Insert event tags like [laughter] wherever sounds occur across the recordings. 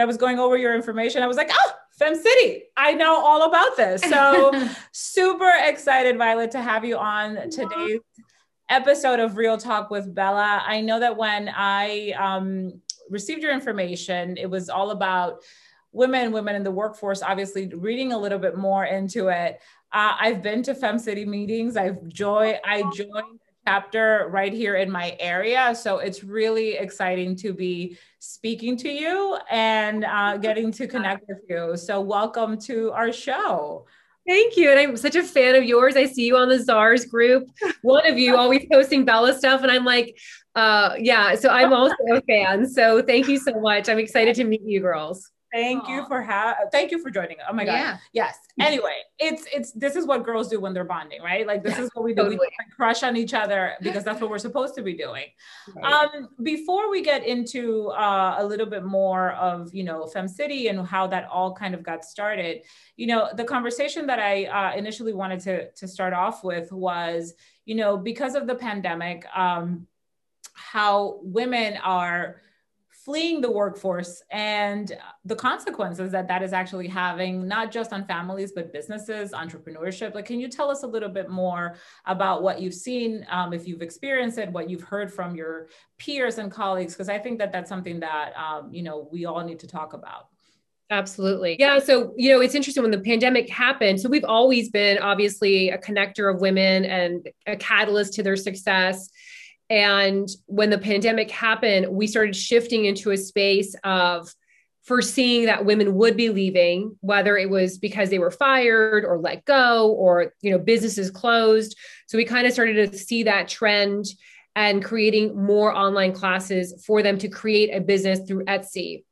when I was going over your information, I was like, oh, Fem City. I know all about this. So [laughs] super excited, Violet, to have you on today's episode of Real Talk with Bella. I know that when I um, received your information, it was all about women, women in the workforce, obviously reading a little bit more into it. Uh, I've been to Fem City meetings. I've joined, I joined chapter right here in my area. So it's really exciting to be speaking to you and uh, getting to connect with you. So welcome to our show. Thank you. And I'm such a fan of yours. I see you on the czars group. One of you always posting Bella stuff. And I'm like, uh, yeah, so I'm also a fan. So thank you so much. I'm excited to meet you girls. Thank Aww. you for ha- thank you for joining. Oh my god. Yeah. Yes. Anyway, it's it's this is what girls do when they're bonding, right? Like this is what we do. Totally. We crush on each other because that's what we're supposed to be doing. Right. Um, before we get into uh, a little bit more of you know Fem City and how that all kind of got started, you know, the conversation that I uh, initially wanted to to start off with was, you know, because of the pandemic, um, how women are fleeing the workforce and the consequences that that is actually having not just on families but businesses entrepreneurship like can you tell us a little bit more about what you've seen um, if you've experienced it what you've heard from your peers and colleagues because i think that that's something that um, you know we all need to talk about Absolutely. Yeah. So, you know, it's interesting when the pandemic happened. So, we've always been obviously a connector of women and a catalyst to their success. And when the pandemic happened, we started shifting into a space of foreseeing that women would be leaving, whether it was because they were fired or let go or, you know, businesses closed. So we kind of started to see that trend and creating more online classes for them to create a business through Etsy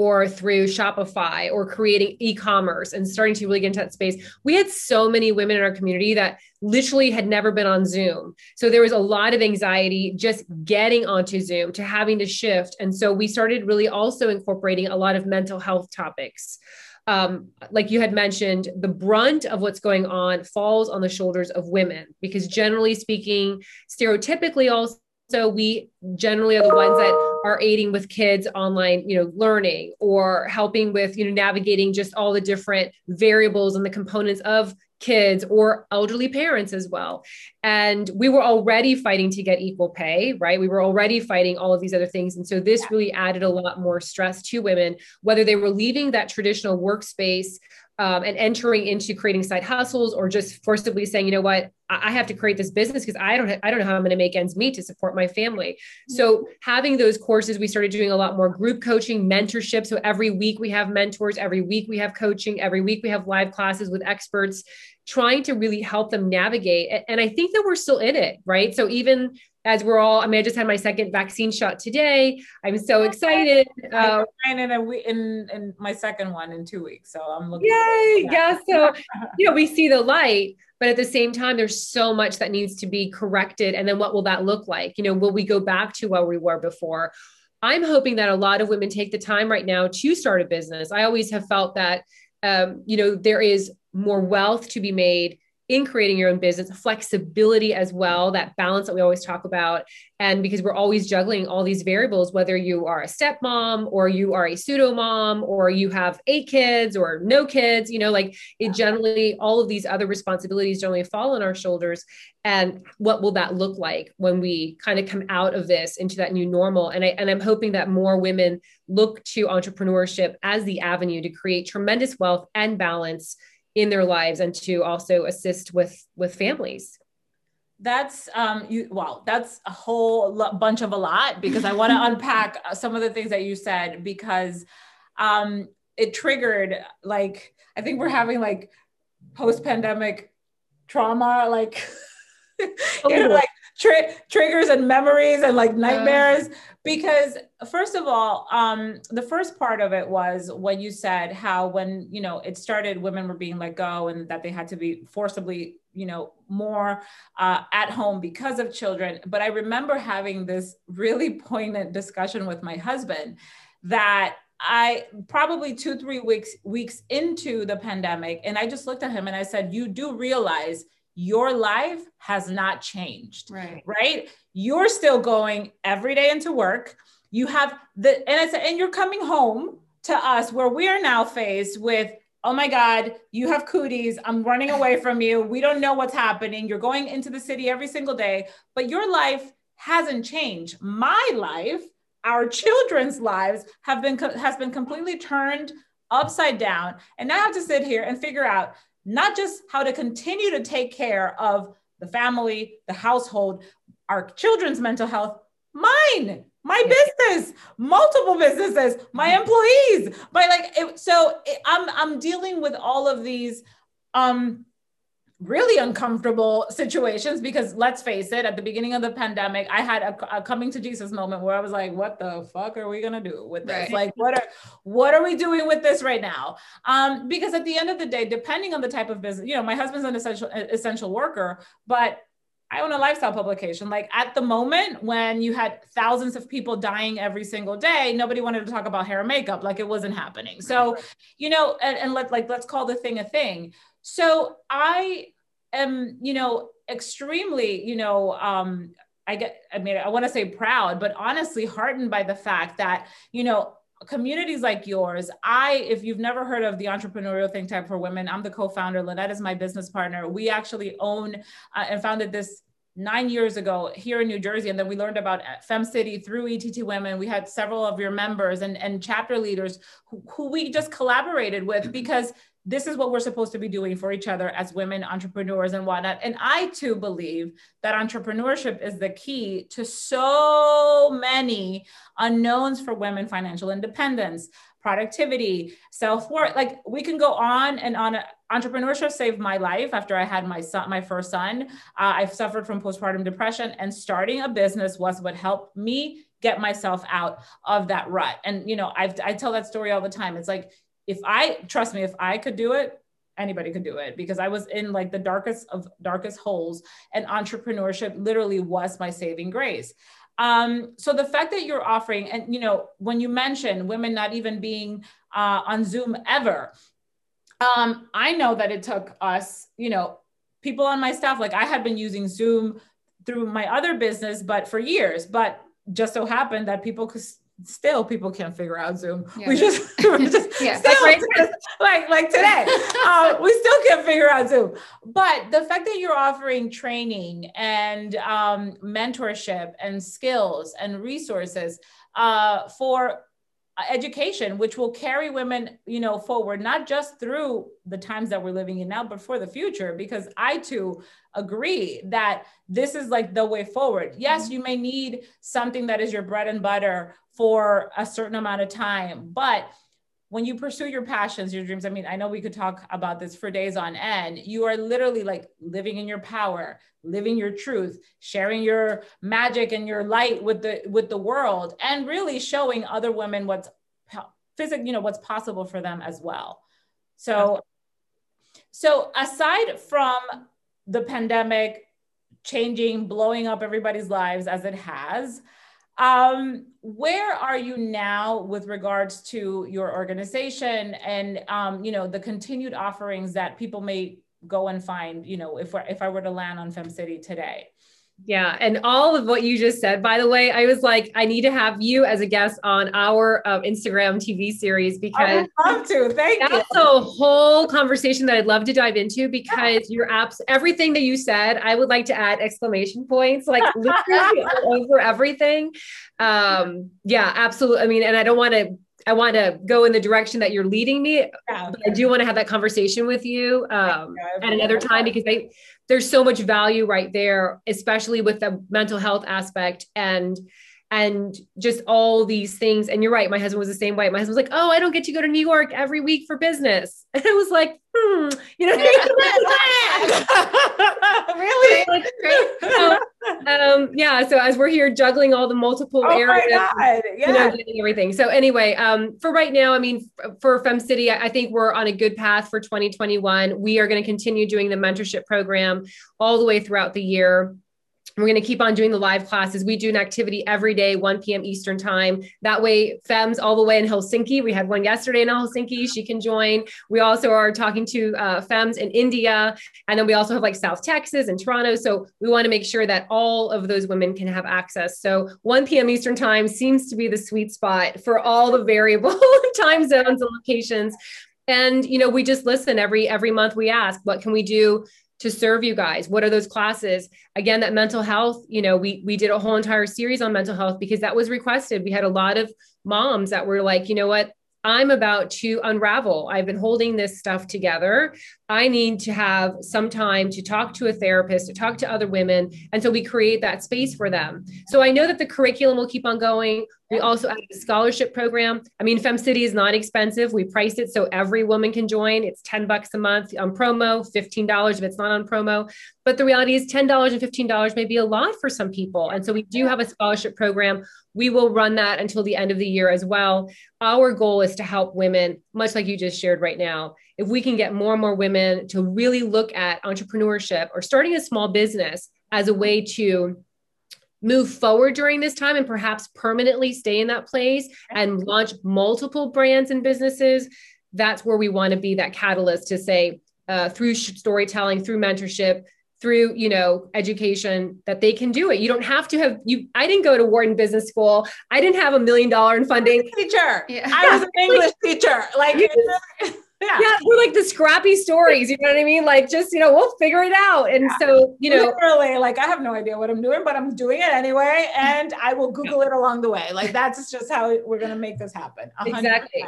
or through Shopify or creating e-commerce and starting to really get into that space. We had so many women in our community that literally had never been on Zoom. So there was a lot of anxiety just getting onto Zoom to having to shift. And so we started really also incorporating a lot of mental health topics. Um, like you had mentioned, the brunt of what's going on falls on the shoulders of women because generally speaking, stereotypically also we generally are the ones that are aiding with kids online you know learning or helping with you know navigating just all the different variables and the components of kids or elderly parents as well. And we were already fighting to get equal pay right? We were already fighting all of these other things. And so this really added a lot more stress to women whether they were leaving that traditional workspace um, and entering into creating side hustles or just forcibly saying, you know what, I have to create this business because I don't I don't know how I'm going to make ends meet to support my family. So having those courses, we started doing a lot more group coaching, mentorship. So every week we have mentors, every week we have coaching, every week we have live classes with experts, trying to really help them navigate. And I think that we're still in it, right? So even as we're all, I mean, I just had my second vaccine shot today. I'm so excited. Uh, in a week, in, in my second one in two weeks. So I'm looking. Yay! Yeah. So, [laughs] you know, we see the light, but at the same time, there's so much that needs to be corrected. And then what will that look like? You know, will we go back to where we were before? I'm hoping that a lot of women take the time right now to start a business. I always have felt that, um, you know, there is more wealth to be made in creating your own business, flexibility as well, that balance that we always talk about. And because we're always juggling all these variables, whether you are a stepmom or you are a pseudo mom or you have eight kids or no kids, you know, like it generally, all of these other responsibilities generally fall on our shoulders. And what will that look like when we kind of come out of this into that new normal? And I and I'm hoping that more women look to entrepreneurship as the avenue to create tremendous wealth and balance in their lives and to also assist with with families. That's um you wow that's a whole lo- bunch of a lot because i want to [laughs] unpack some of the things that you said because um it triggered like i think we're having like post pandemic trauma like [laughs] you know like tri- triggers and memories and like nightmares. Uh, because first of all um, the first part of it was when you said how when you know it started women were being let go and that they had to be forcibly you know more uh, at home because of children. But i remember having this really poignant discussion with my husband that I probably two, three weeks weeks into the pandemic, and I just looked at him and I said, You do realize your life has not changed. Right. Right. You're still going every day into work. You have the, and it's, and you're coming home to us where we are now faced with oh my God, you have cooties. I'm running away from you. We don't know what's happening. You're going into the city every single day, but your life hasn't changed. My life, our children's lives have been has been completely turned upside down. And now I have to sit here and figure out not just how to continue to take care of the family, the household, our children's mental health, mine, my business, multiple businesses, my mm-hmm. employees, my like. It, so it, I'm I'm dealing with all of these um really uncomfortable situations because let's face it at the beginning of the pandemic i had a, a, coming to jesus moment where i was like what the fuck are we gonna do with this right. like what are what are we doing with this right now um because at the end of the day depending on the type of business you know my husband's an essential essential worker but I own a lifestyle publication. Like at the moment when you had thousands of people dying every single day, nobody wanted to talk about hair and makeup. Like it wasn't happening. So, you know, and, and let like let's call the thing a thing. So I am, you know, extremely, you know, um, I get, I mean, I want to say proud, but honestly heartened by the fact that, you know, communities like yours, I, if you've never heard of the entrepreneurial think tank for women, I'm the co-founder. Lynette is my business partner. We actually own uh, and founded this nine years ago here in New Jersey. And then we learned about Fem City through ETT Women. We had several of your members and, and chapter leaders who, who we just collaborated with because this is what we're supposed to be doing for each other as women entrepreneurs and whatnot. And I too believe that entrepreneurship is the key to so many unknowns for women financial independence, productivity, self worth. Like we can go on and on. Entrepreneurship saved my life after I had my son, my first son. Uh, I've suffered from postpartum depression, and starting a business was what helped me get myself out of that rut. And you know, I've, I tell that story all the time. It's like if I trust me, if I could do it, anybody could do it because I was in like the darkest of darkest holes and entrepreneurship literally was my saving grace. Um, so the fact that you're offering, and you know, when you mention women not even being uh, on Zoom ever, um, I know that it took us, you know, people on my staff, like I had been using Zoom through my other business, but for years, but just so happened that people could still people can't figure out Zoom. Yeah. We just, [laughs] just [laughs] yeah, still, like, right like, like today, [laughs] uh, we still can't figure out Zoom. But the fact that you're offering training and um, mentorship and skills and resources uh, for education which will carry women you know forward not just through the times that we're living in now but for the future because i too agree that this is like the way forward yes mm-hmm. you may need something that is your bread and butter for a certain amount of time but when you pursue your passions, your dreams, I mean, I know we could talk about this for days on end. You are literally like living in your power, living your truth, sharing your magic and your light with the with the world, and really showing other women what's physical, you know, what's possible for them as well. So, so aside from the pandemic changing, blowing up everybody's lives as it has, um, where are you now with regards to your organization and um, you know the continued offerings that people may go and find? You know, if if I were to land on Fem City today. Yeah. And all of what you just said, by the way, I was like, I need to have you as a guest on our uh, Instagram TV series because I would love to. Thank that's you. That's a whole conversation that I'd love to dive into because your apps, everything that you said, I would like to add exclamation points, like literally [laughs] over everything. Um, yeah, absolutely. I mean, and I don't want to I want to go in the direction that you're leading me. Yeah. But I do want to have that conversation with you um, at another time because I, there's so much value right there, especially with the mental health aspect and and just all these things. And you're right, my husband was the same way. My husband was like, "Oh, I don't get to go to New York every week for business," [laughs] and I was like, "Hmm, you know." [laughs] [laughs] really? so, um, yeah. So as we're here juggling all the multiple oh areas, yeah. you know, getting everything. So anyway, um, for right now, I mean, for Fem City, I think we're on a good path for 2021. We are going to continue doing the mentorship program all the way throughout the year we're going to keep on doing the live classes. We do an activity every day, 1 p.m. Eastern time. That way, FEMS all the way in Helsinki. We had one yesterday in Helsinki. She can join. We also are talking to uh, FEMS in India. And then we also have like South Texas and Toronto. So we want to make sure that all of those women can have access. So 1 p.m. Eastern time seems to be the sweet spot for all the variable [laughs] time zones and locations. And you know, we just listen every every month. We ask, what can we do to serve you guys. What are those classes? Again that mental health you know we we did a whole entire series on mental health because that was requested. We had a lot of moms that were like you know what I'm about to unravel. I've been holding this stuff together. I need to have some time to talk to a therapist, to talk to other women. And so we create that space for them. So I know that the curriculum will keep on going. We also have a scholarship program. I mean, Fem City is not expensive. We price it so every woman can join. It's 10 bucks a month on promo, $15 if it's not on promo. But the reality is $10 and $15 may be a lot for some people. And so we do have a scholarship program. We will run that until the end of the year as well. Our goal is to help women, much like you just shared right now. If we can get more and more women to really look at entrepreneurship or starting a small business as a way to move forward during this time and perhaps permanently stay in that place and launch multiple brands and businesses, that's where we want to be that catalyst to say, uh, through storytelling, through mentorship, through you know education that they can do it you don't have to have you i didn't go to wharton business school i didn't have a million dollar in funding teacher yeah. i was an english teacher like [laughs] yeah. yeah, we're like the scrappy stories. You know what I mean? Like, just you know, we'll figure it out. And yeah. so, you know, literally, like, I have no idea what I'm doing, but I'm doing it anyway, and I will Google it along the way. Like, that's just how we're gonna make this happen. 100%. Exactly.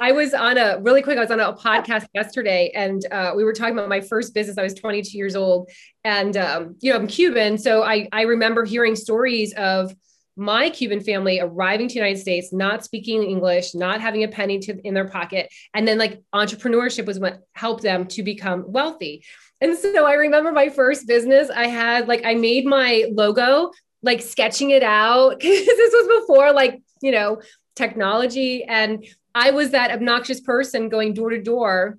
I was on a really quick. I was on a podcast yesterday, and uh, we were talking about my first business. I was 22 years old, and um, you know, I'm Cuban, so I I remember hearing stories of my Cuban family arriving to the United States, not speaking English, not having a penny to, in their pocket. And then like entrepreneurship was what helped them to become wealthy. And so I remember my first business, I had like, I made my logo, like sketching it out. [laughs] Cause this was before like, you know, technology. And I was that obnoxious person going door to door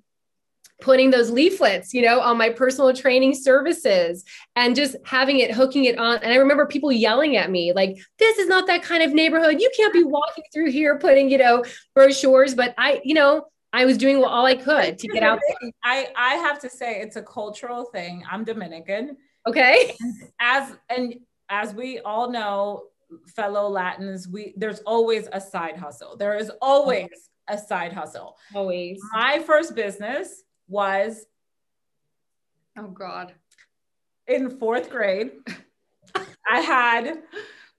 putting those leaflets, you know, on my personal training services and just having it, hooking it on. And I remember people yelling at me, like, this is not that kind of neighborhood. You can't be walking through here putting, you know, brochures. But I, you know, I was doing all I could to get out there. [laughs] I, I have to say it's a cultural thing. I'm Dominican. Okay. As and as we all know, fellow Latins, we there's always a side hustle. There is always a side hustle. Always. My first business was oh god in fourth grade [laughs] i had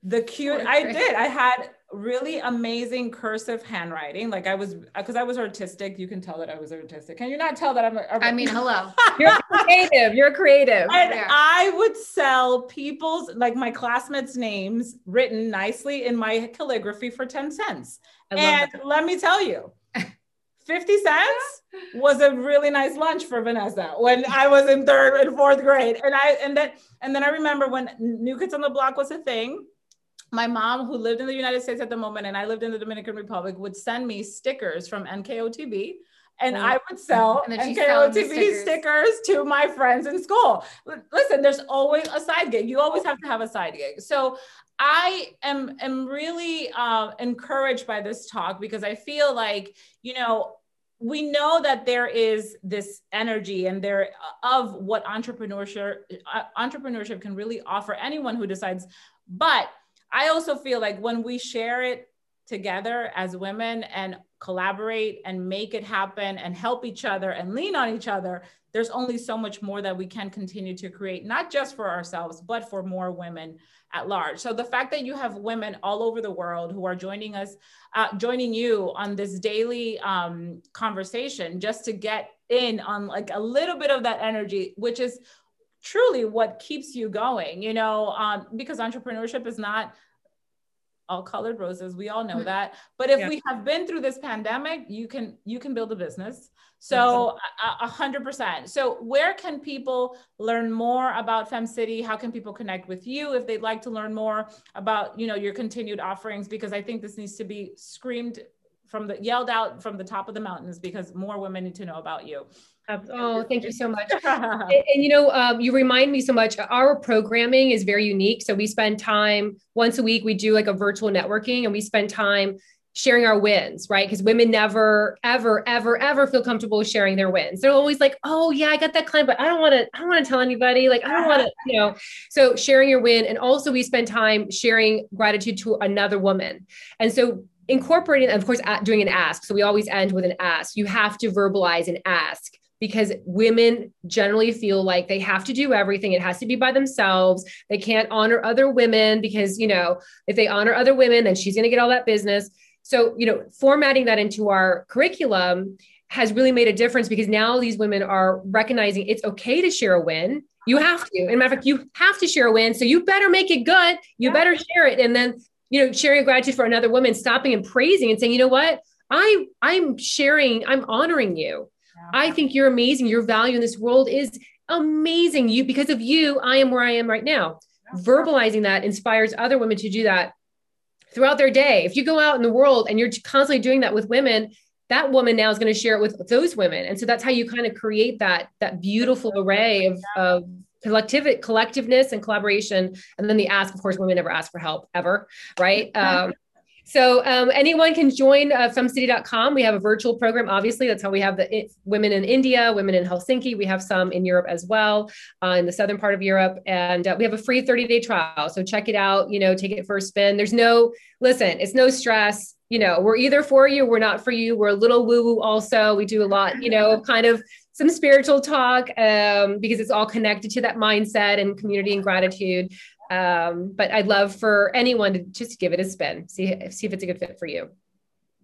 the cute i did i had really amazing cursive handwriting like i was because i was artistic you can tell that i was artistic can you not tell that i'm a, I mean hello [laughs] you're creative you're creative and yeah. i would sell people's like my classmates names written nicely in my calligraphy for 10 cents and that. let me tell you 50 cents was a really nice lunch for Vanessa when I was in third and fourth grade. And I and then and then I remember when New Kids on the Block was a thing. My mom, who lived in the United States at the moment, and I lived in the Dominican Republic, would send me stickers from NKOTB and I would sell NKOTB stickers. stickers. to my friends in school. Listen, there's always a side gig. You always have to have a side gig. So I am am really uh, encouraged by this talk because I feel like you know we know that there is this energy and there uh, of what entrepreneurship uh, entrepreneurship can really offer anyone who decides. But I also feel like when we share it together as women and collaborate and make it happen and help each other and lean on each other, there's only so much more that we can continue to create, not just for ourselves, but for more women at large. So the fact that you have women all over the world who are joining us, uh, joining you on this daily um, conversation just to get in on like a little bit of that energy, which is truly what keeps you going, you know, um, because entrepreneurship is not all colored roses. We all know mm-hmm. that. But if yeah. we have been through this pandemic you can you can build a business. So a hundred percent. So where can people learn more about fem city? How can people connect with you if they'd like to learn more about you know your continued offerings? Because i think this needs to be screamed from the yelled out from the top of the mountains because more women need to know about you Oh, thank you so much. and, [laughs] and, you know, um, you remind me so much. Our programming is very unique. So we spend time once a week. We do like a virtual networking, and we spend time sharing our wins, right? Because women never, ever, ever, ever feel comfortable sharing their wins. They're always like, "Oh yeah, I got that client, but I don't want to. I don't want to tell anybody. Like, I don't want to, [laughs] you know." So sharing your win, and also we spend time sharing gratitude to another woman, and so incorporating, of course, doing an ask. So we always end with an ask. You have to verbalize an ask because women generally feel like they have to do everything. It has to be by themselves. They can't honor other women because, you know, if they honor other women, then she's going to get all that business. So, you know, formatting that into our curriculum has really made a difference because now these women are recognizing it's okay to share a win. You have to. And matter of fact, you have to share a win. So you better make it good. You yeah. better share it. And then, you know, sharing gratitude for another woman, stopping and praising and saying, you know what? I I'm sharing, I'm honoring you. I think you're amazing. Your value in this world is amazing. You because of you, I am where I am right now. Verbalizing that inspires other women to do that throughout their day. If you go out in the world and you're constantly doing that with women, that woman now is going to share it with those women. And so that's how you kind of create that that beautiful array of, of collective collectiveness and collaboration. And then the ask, of course, women never ask for help ever, right? Um, so um, anyone can join uh, femcity.com. We have a virtual program. Obviously, that's how we have the women in India, women in Helsinki. We have some in Europe as well, uh, in the southern part of Europe, and uh, we have a free 30 day trial. So check it out. You know, take it for a spin. There's no listen. It's no stress. You know, we're either for you, we're not for you. We're a little woo woo. Also, we do a lot. You know, kind of some spiritual talk um, because it's all connected to that mindset and community and gratitude. Um, but I'd love for anyone to just give it a spin, see, see if it's a good fit for you.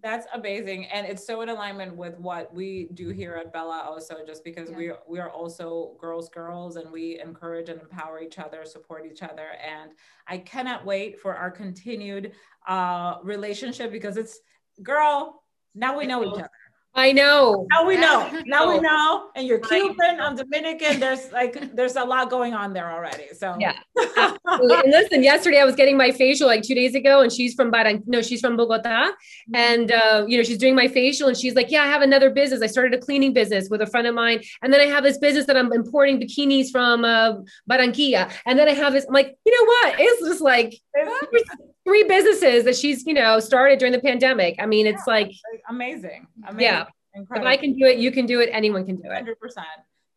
That's amazing. And it's so in alignment with what we do here at Bella also, just because yeah. we, we are also girls, girls, and we encourage and empower each other, support each other. And I cannot wait for our continued uh, relationship because it's girl, now we know each other. I know. Now we know. [laughs] Now we know. And you're Cuban, I'm Dominican. There's like there's a lot going on there already. So yeah. [laughs] and listen, yesterday I was getting my facial like two days ago, and she's from Baran. No, she's from Bogota, mm-hmm. and uh, you know she's doing my facial, and she's like, "Yeah, I have another business. I started a cleaning business with a friend of mine, and then I have this business that I'm importing bikinis from uh, Barranquilla, and then I have this. I'm like, you know what? It's just like three businesses that she's you know started during the pandemic. I mean, it's yeah, like amazing. amazing. Yeah. Incredible. If I can do it, you can do it. Anyone can do it. Hundred percent.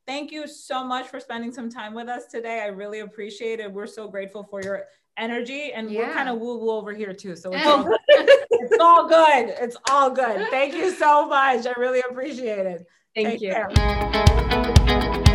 Thank you so much for spending some time with us today. I really appreciate it. We're so grateful for your energy and yeah. we're kind of woo woo over here too. So it's [laughs] all, it's all good. It's all good. Thank you so much. I really appreciate it. Thank Take you. Care.